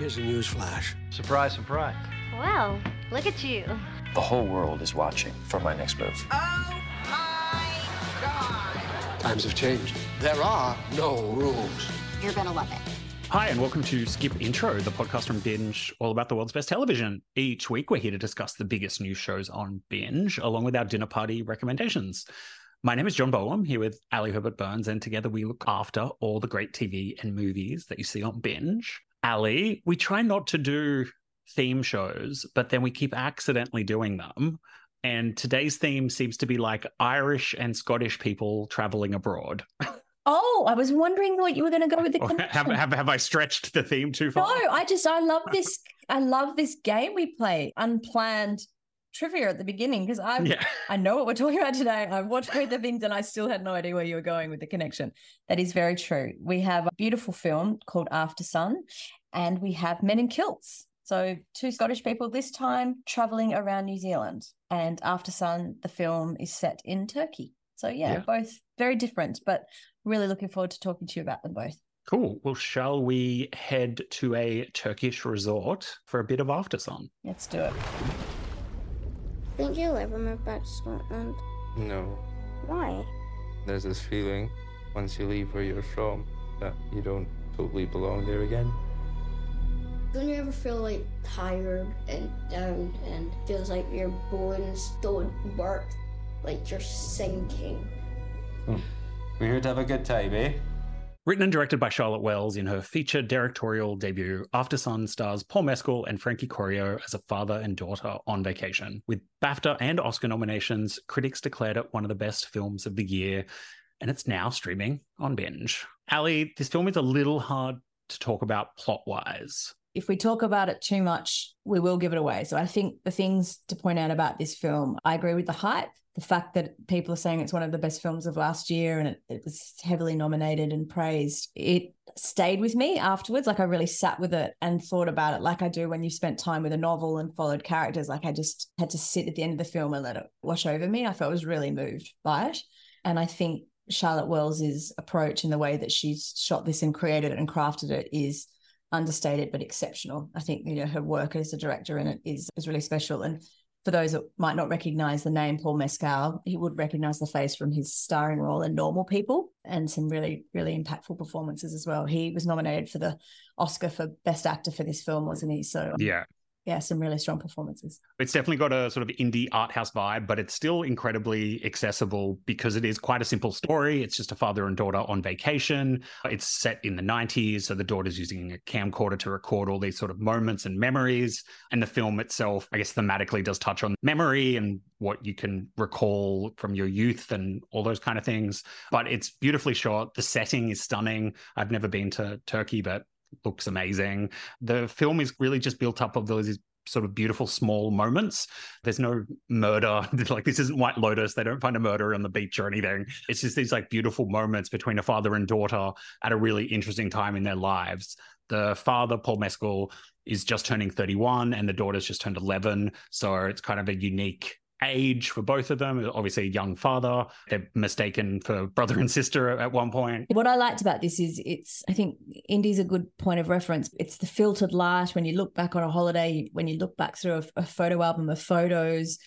Here's a news flash. Surprise, surprise. Well, look at you. The whole world is watching for my next move. Oh my God! Times have changed. There are no rules. You're gonna love it. Hi, and welcome to Skip Intro, the podcast from Binge, all about the world's best television. Each week, we're here to discuss the biggest new shows on Binge, along with our dinner party recommendations. My name is John Bolam, here with Ali Herbert Burns, and together we look after all the great TV and movies that you see on Binge. Ali, we try not to do theme shows, but then we keep accidentally doing them. And today's theme seems to be like Irish and Scottish people traveling abroad. Oh, I was wondering what you were going to go with the connection. have, have, have I stretched the theme too far? No, I just I love this. I love this game we play, unplanned trivia at the beginning because I Yeah. I know what we're talking about today. I've watched both the things and I still had no idea where you were going with the connection. That is very true. We have a beautiful film called Aftersun, and we have Men in Kilts. So two Scottish people this time traveling around New Zealand. And Aftersun, the film is set in Turkey. So yeah, Yeah. both very different, but really looking forward to talking to you about them both. Cool. Well, shall we head to a Turkish resort for a bit of after sun? Let's do it. Think you'll ever move back to Scotland? No, Why? there's this feeling once you leave where you're from that you don't totally belong there again. Don't you ever feel like tired and down and feels like your bones don't work, like you're sinking? We're here to have a good time, eh? Written and directed by Charlotte Wells in her feature directorial debut, Aftersun stars Paul Mescal and Frankie Corio as a father and daughter on vacation. With BAFTA and Oscar nominations, critics declared it one of the best films of the year, and it's now streaming on Binge. Ali, this film is a little hard to talk about plot wise. if we talk about it too much, we will give it away. So I think the things to point out about this film, I agree with the hype. The fact that people are saying it's one of the best films of last year and it, it was heavily nominated and praised, it stayed with me afterwards. Like I really sat with it and thought about it like I do when you spent time with a novel and followed characters. Like I just had to sit at the end of the film and let it wash over me. I felt was really moved by it. And I think Charlotte Wells's approach and the way that she's shot this and created it and crafted it is understated but exceptional. I think you know her work as a director in it is is really special. And for those that might not recognize the name Paul Mescal, he would recognize the face from his starring role in Normal People and some really really impactful performances as well. He was nominated for the Oscar for Best Actor for this film, wasn't he? So um, Yeah. Yeah, some really strong performances. It's definitely got a sort of indie art house vibe, but it's still incredibly accessible because it is quite a simple story. It's just a father and daughter on vacation. It's set in the 90s, so the daughter's using a camcorder to record all these sort of moments and memories. And the film itself, I guess, thematically does touch on memory and what you can recall from your youth and all those kind of things. But it's beautifully shot. The setting is stunning. I've never been to Turkey, but looks amazing. The film is really just built up of those sort of beautiful small moments. There's no murder. Like this isn't White Lotus. They don't find a murder on the beach or anything. It's just these like beautiful moments between a father and daughter at a really interesting time in their lives. The father, Paul Mescal, is just turning 31 and the daughter's just turned 11. So it's kind of a unique age for both of them. Obviously, young father. They're mistaken for brother and sister at one point. What I liked about this is it's, I think indie's a good point of reference. It's the filtered light when you look back on a holiday, when you look back through a, a photo album of photos.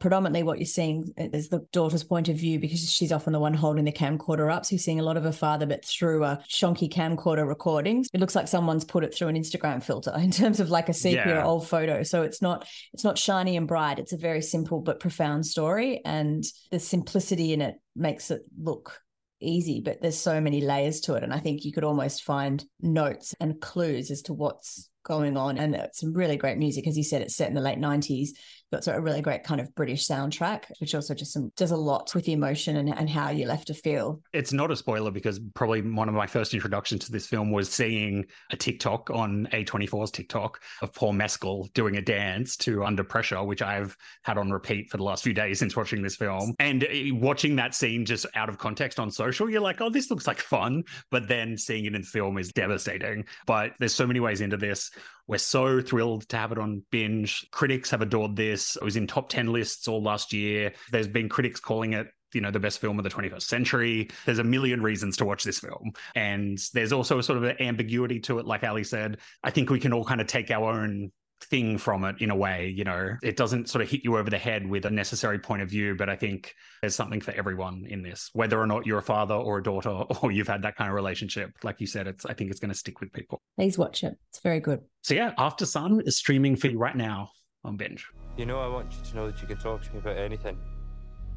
Predominantly, what you're seeing is the daughter's point of view because she's often the one holding the camcorder up. So you're seeing a lot of her father, but through a shonky camcorder recordings. It looks like someone's put it through an Instagram filter in terms of like a sepia Yeah. old photo. So it's not it's not shiny and bright. It's a very simple but profound story, and the simplicity in it makes it look easy, but there's so many layers to it. And I think you could almost find notes and clues as to what's going on. And it's some really great music. As you said, it's set in the late 90s. But sort of a really great kind of British soundtrack, which also just some, does a lot with the emotion and, and how you're left to feel. It's not a spoiler because probably one of my first introductions to this film was seeing a TikTok on A24's TikTok of Paul Mescal doing a dance to Under Pressure, which I've had on repeat for the last few days since watching this film. And eh, watching that scene just out of context on social, you're like, oh, this looks like fun. But then seeing it in film is devastating. But there's so many ways into this. We're so thrilled to have it on binge. Critics have adored this. It was in top 10 lists all last year. There's been critics calling it you know, the best film of the 21st century. There's a million reasons to watch this film. And there's also a sort of an ambiguity to it. Like Ali said, I think we can all kind of take our own thing from it in a way you know it doesn't sort of hit you over the head with a necessary point of view but i think there's something for everyone in this whether or not you're a father or a daughter or you've had that kind of relationship like you said it's i think it's going to stick with people Please watch it. It's very good. so yeah Aftersun is streaming for you right now on binge You know, I want you to know that you can talk to me about anything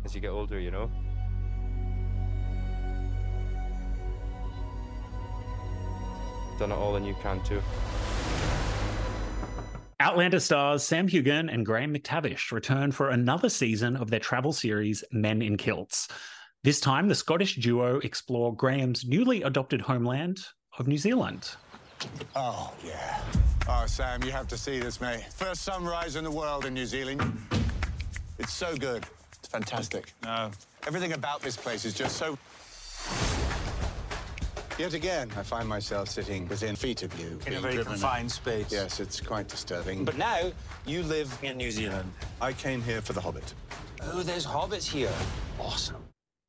as you get older, you know? Done it all and you can too. Outlander stars Sam Heughan and Graham McTavish return for another season of their travel series, Men in Kilts. This time, the Scottish duo explore Graham's newly adopted homeland of New Zealand. Oh, yeah. Oh, Sam, you have to see this, mate. First sunrise in the world in New Zealand. It's so good. It's fantastic. No. Everything about this place is just so. Yet again, I find myself sitting within feet of you. In a very driven- confined space. Yes, it's quite disturbing. But now you live in New Zealand. I came here for The Hobbit. Oh, there's hobbits here. Awesome.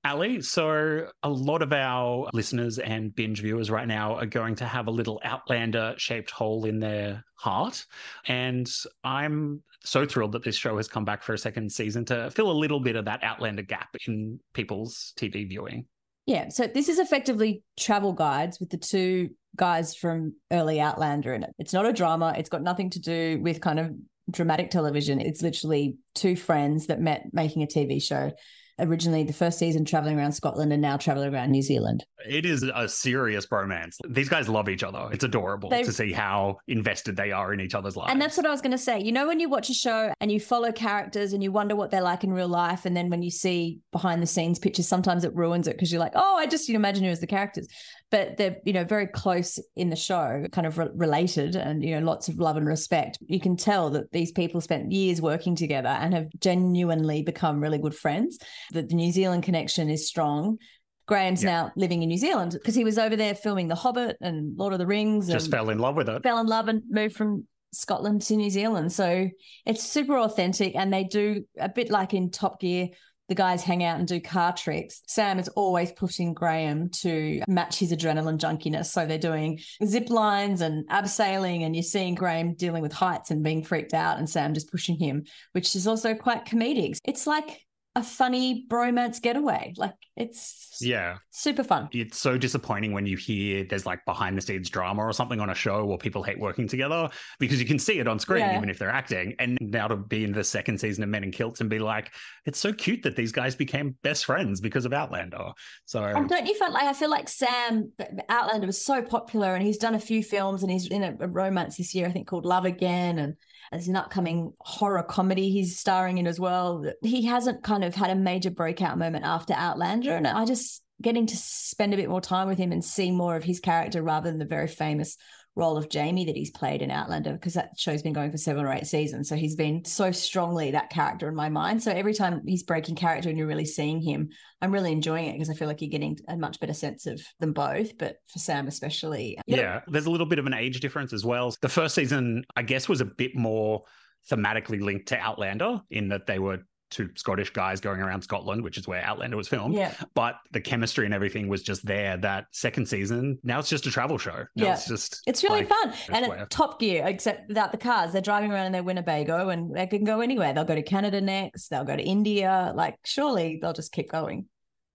Ali, so a lot of our listeners and binge viewers right now are going to have a little Outlander shaped hole in their heart. And I'm so thrilled that this show has come back for a second season to fill a little bit of that Outlander gap in people's TV viewing. Yeah, so this is effectively travel guides with the two guys from early Outlander in it. It's not a drama, it's got nothing to do with kind of dramatic television. It's literally two friends that met making a TV show. Originally, the first season traveling around Scotland and now traveling around New Zealand. It is a serious bromance. These guys love each other. It's adorable They- to see how invested they are in each other's lives. And that's what I was going to say. You know, when you watch a show and you follow characters and you wonder what they're like in real life, and then when you see behind the scenes pictures, sometimes it ruins it because you're like, oh, I just you know, imagine you as the characters. But they're, you know, very close in the show, kind of re- related and, you know, lots of love and respect. You can tell that these people spent years working together and have genuinely become really good friends. That the New Zealand connection is strong. Graham's Yeah. now living in New Zealand because he was over there filming The Hobbit and Lord of the Rings. just fell in love with it. fell in love and moved from Scotland to New Zealand. So it's super authentic. And they do a bit like in Top Gear, the guys hang out and do car tricks. Sam is always pushing Graham to match his adrenaline junkiness. So they're doing zip lines and abseiling, and you're seeing Graham dealing with heights and being freaked out, and Sam just pushing him, which is also quite comedic. It's like a funny bromance getaway. Like it's Yeah. super fun. It's so disappointing when you hear there's like behind the scenes drama or something on a show or people hate working together because you can see it on screen Yeah. even if they're acting. And now to be in the second season of Men in Kilts and be like, it's so cute that these guys became best friends because of Outlander. So And don't you feel like I feel like Sam Outlander was so popular, and he's done a few films, and he's in a, a romance this year, I think called Love Again, and an upcoming horror comedy he's starring in as well. He hasn't kind of had a major breakout moment after Outlander, and I just getting to spend a bit more time with him and see more of his character rather than the very famous role of Jamie that he's played in Outlander because that show's been going for seven or eight seasons. So he's been so strongly that character in my mind. So every time he's breaking character and you're really seeing him, I'm really enjoying it because I feel like you're getting a much better sense of them both, but for Sam especially. yeah, there's a little bit of an age difference as well. The first season, I guess, was a bit more thematically linked to Outlander in that they were two Scottish guys going around Scotland, which is where Outlander was filmed. Yeah. But the chemistry and everything was just there. That second season, now it's just a travel show. Now Yeah. it's just It's really like, fun. And Top Gear, except without the cars. They're driving around in their Winnebago and they can go anywhere. They'll go to Canada next. They'll go to India. Like, surely they'll just keep going.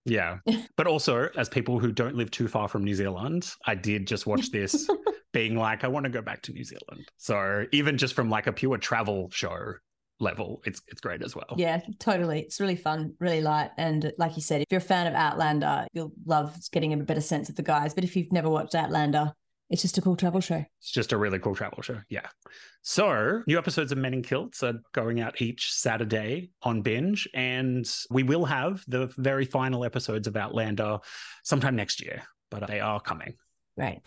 Yeah. But also, as people who don't live too far from New Zealand, I did just watch this being like, I want to go back to New Zealand. So even just from like a pure travel show level, it's it's great as well. Yeah, totally. It's really fun, really light. And like you said, if you're a fan of Outlander, you'll love getting a better sense of the guys. But if you've never watched Outlander, it's just a cool travel show. It's just a really cool travel show. Yeah. So, new episodes of Men in Kilts are going out each Saturday on binge, and we will have the very final episodes of Outlander sometime next year, but they are coming. Right.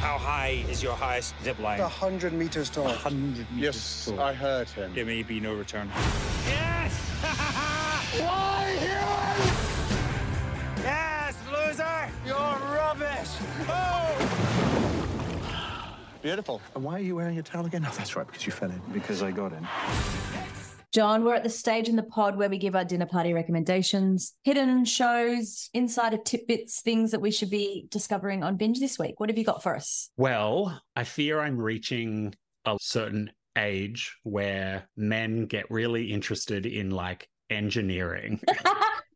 How high is your highest zip line? A hundred meters tall. 100 meters Yes, tall. I heard him. There may be no return. Yes! Why, Yes, loser! You're rubbish! Oh! Beautiful. And why are you wearing a towel again? Oh, that's right, because you fell in. Because I got in. John, we're at the stage in the pod where we give our dinner party recommendations, hidden shows, insider tidbits, things that we should be discovering on binge this week. What have you got for us? Well, I fear I'm reaching a certain age where men get really interested in like engineering.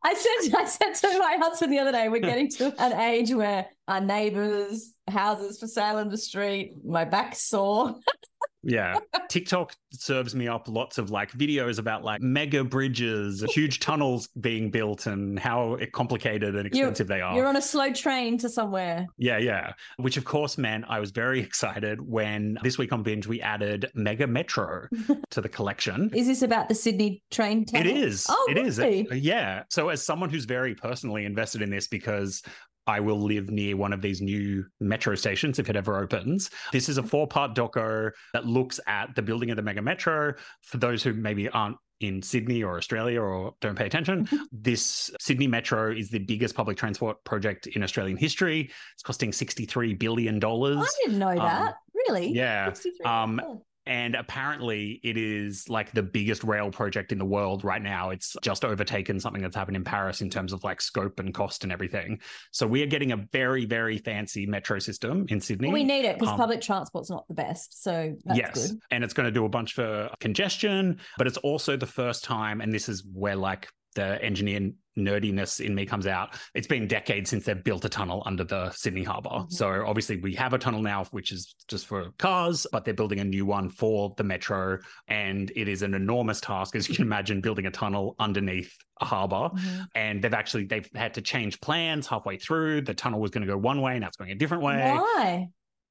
I said I said to my husband the other day, we're getting to an age where our neighbors' houses for sale in the street, my back's sore. Yeah. TikTok serves me up lots of like videos about like mega bridges, huge tunnels being built and how complicated and expensive you're, they are. You're on a slow train to somewhere. Yeah, yeah. Which of course meant I was very excited when this week on Binge we added Mega Metro to the collection. Is this about the Sydney train tunnel? It is. Oh, it is. really? Yeah. So as someone who's very personally invested in this because I will live near one of these new metro stations if it ever opens. This is a mm-hmm. four part doco that looks at the building of the mega metro. For those who maybe aren't in Sydney or Australia or don't pay attention, mm-hmm. this Sydney Metro is the biggest public transport project in Australian history. It's costing $63 billion. I didn't know um, that. really? Yeah. Um. And apparently, it is like the biggest rail project in the world right now. It's just overtaken something that's happened in Paris in terms of like scope and cost and everything. So we are getting a very, very fancy metro system in Sydney. We need it because Um, public transport's not the best. So that's yes. good. And it's going to do a bunch for congestion, but it's also the first time, and this is where like the engineer nerdiness in me comes out. It's been decades since they've built a tunnel under the Sydney Harbour. Mm-hmm. So obviously we have a tunnel now, which is just for cars, but they're building a new one for the metro. And it is an enormous task, as you can imagine, building a tunnel underneath a harbor. Mm-hmm. And they've actually they've had to change plans halfway through. The tunnel was going to go one way, now it's going a different way. Why?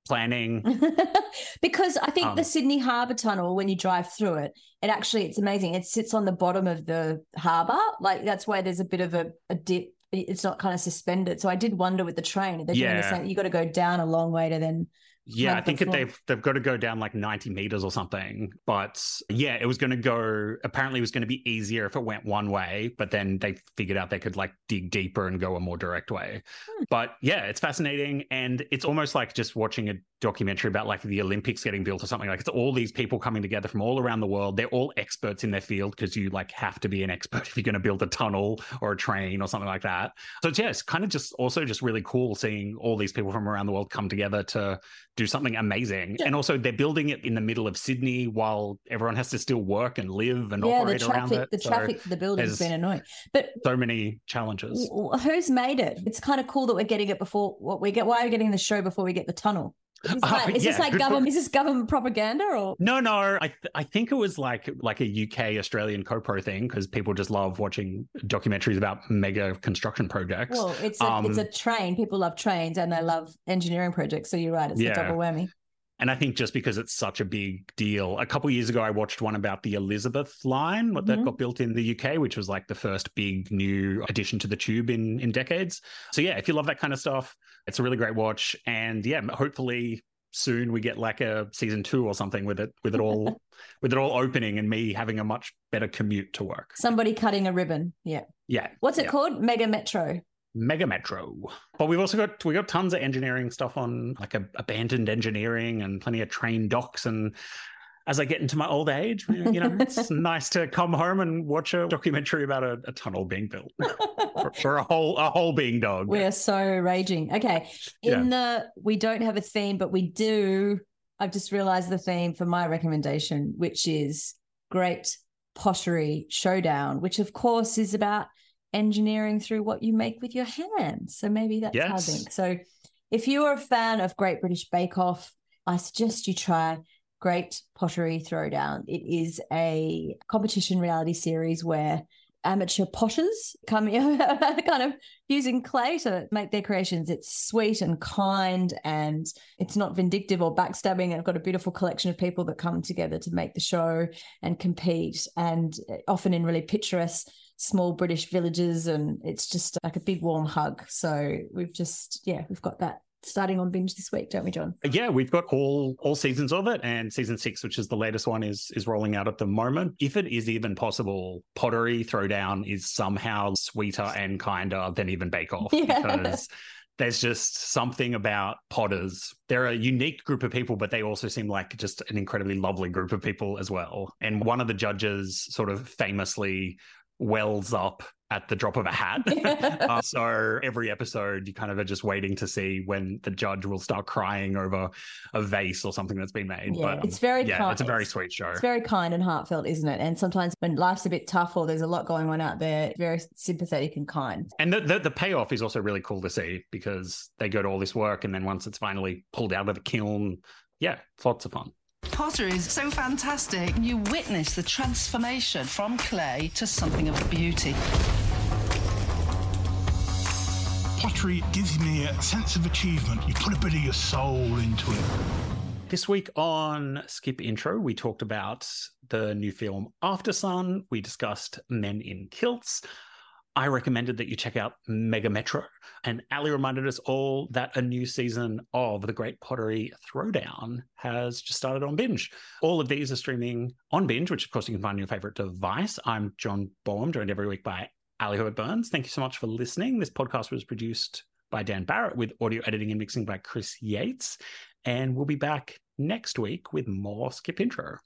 Planning. because I think the Um, Sydney Harbour Tunnel, when you drive through it, it actually it's amazing. It sits on the bottom of the harbour, like that's why there's a bit of a, a dip. It's not kind of suspended. So I did wonder with the train, they're doing the Yeah. same. You got to go down a long way to then. Yeah, I think that they've they've got to go down like 90 meters or something. But yeah, it was going to go apparently it was going to be easier if it went one way, but then they figured out they could like dig deeper and go a more direct way. Hmm. But yeah, it's fascinating and it's almost like just watching a documentary about like the Olympics getting built or something like it's all these people coming together from all around the world. They're all experts in their field because you like have to be an expert if you're going to build a tunnel or a train or something like that. So it's, yeah, it's kind of just also just really cool seeing all these people from around the world come together to do something amazing. And also they're building it in the middle of Sydney while everyone has to still work and live and Yeah, the operate around traffic, it. the So traffic for the building's there's been annoying. But so many challenges. who's made it? It's kind of cool that we're getting it before what we get. Why are we getting the show before we get the tunnel? Is this like, is this yeah, like government? Is this government propaganda or? No, no. I th- I think it was like like a UK Australian co-pro thing because people just love watching documentaries about mega construction projects. Well, it's a, it's Um, a train. People love trains and they love engineering projects. So you're right. It's Yeah. a double whammy. And I think just because it's such a big deal, a couple years ago, I watched one about the Elizabeth line, what Mhm. that got built in the UK, which was like the first big new addition to the tube in in decades. So yeah, if you love that kind of stuff, it's a really great watch. And yeah, hopefully soon we get like a season two or something with it, with it all, with it all opening and me having a much better commute to work. Somebody cutting a ribbon. Yeah. Yeah. What's it yeah. called? Mega Metro. Mega Metro. But we've also got we got tons of engineering stuff on like a, abandoned engineering and plenty of train docks and as I get into my old age, you know, it's nice to come home and watch a documentary about a, a tunnel being built for, for a whole a whole being dog. We are so raging. Okay. In the we don't have a theme, but we do. I've just realized the theme for my recommendation, which is Great Pottery Showdown, which of course is about engineering through what you make with your hands. So maybe that's how I think. So if you are a fan of Great British Bake Off, I suggest you try Great Pottery Throwdown. It is a competition reality series where amateur potters come kind of using clay to make their creations. It's sweet and kind and it's not vindictive or backstabbing. I've got a beautiful collection of people that come together to make the show and compete, and often in really picturesque small British villages. And it's just like a big warm hug. So we've just, yeah, we've got that starting on binge this week, don't we, John? Yeah, we've got all all seasons of it, and season six, which is the latest one, is is rolling out at the moment. If it is even possible, Pottery Throwdown is somehow sweeter and kinder than even Bake Off Yeah. because there's just something about Potters. They're a unique group of people, but they also seem like just an incredibly lovely group of people as well. And one of the judges sort of famously wells up at the drop of a hat. uh, so every episode, you kind of are just waiting to see when the judge will start crying over a vase or something that's been made. Yeah, but it's very yeah, kind. it's a very sweet show. It's very kind and heartfelt, isn't it? And sometimes when life's a bit tough or there's a lot going on out there, very sympathetic and kind. And the, the, the payoff is also really cool to see because they go to all this work and then once it's finally pulled out of the kiln, yeah, it's lots of fun. Pottery is so fantastic. You witness the transformation from clay to something of beauty. Pottery gives me a sense of achievement. You put a bit of your soul into it. This week on Skip Intro, we talked about the new film Aftersun. We discussed Men in Kilts. I recommended that you check out Mega Metro. And Ali reminded us all that a new season of The Great Pottery Throwdown has just started on Binge. All of these are streaming on Binge, which of course you can find on your favorite device. I'm John Boehm, joined every week by Ali Herbert Burns. Thank you so much for listening. This podcast was produced by Dan Barrett with audio editing and mixing by Chris Yates. And we'll be back next week with more Skip Intro.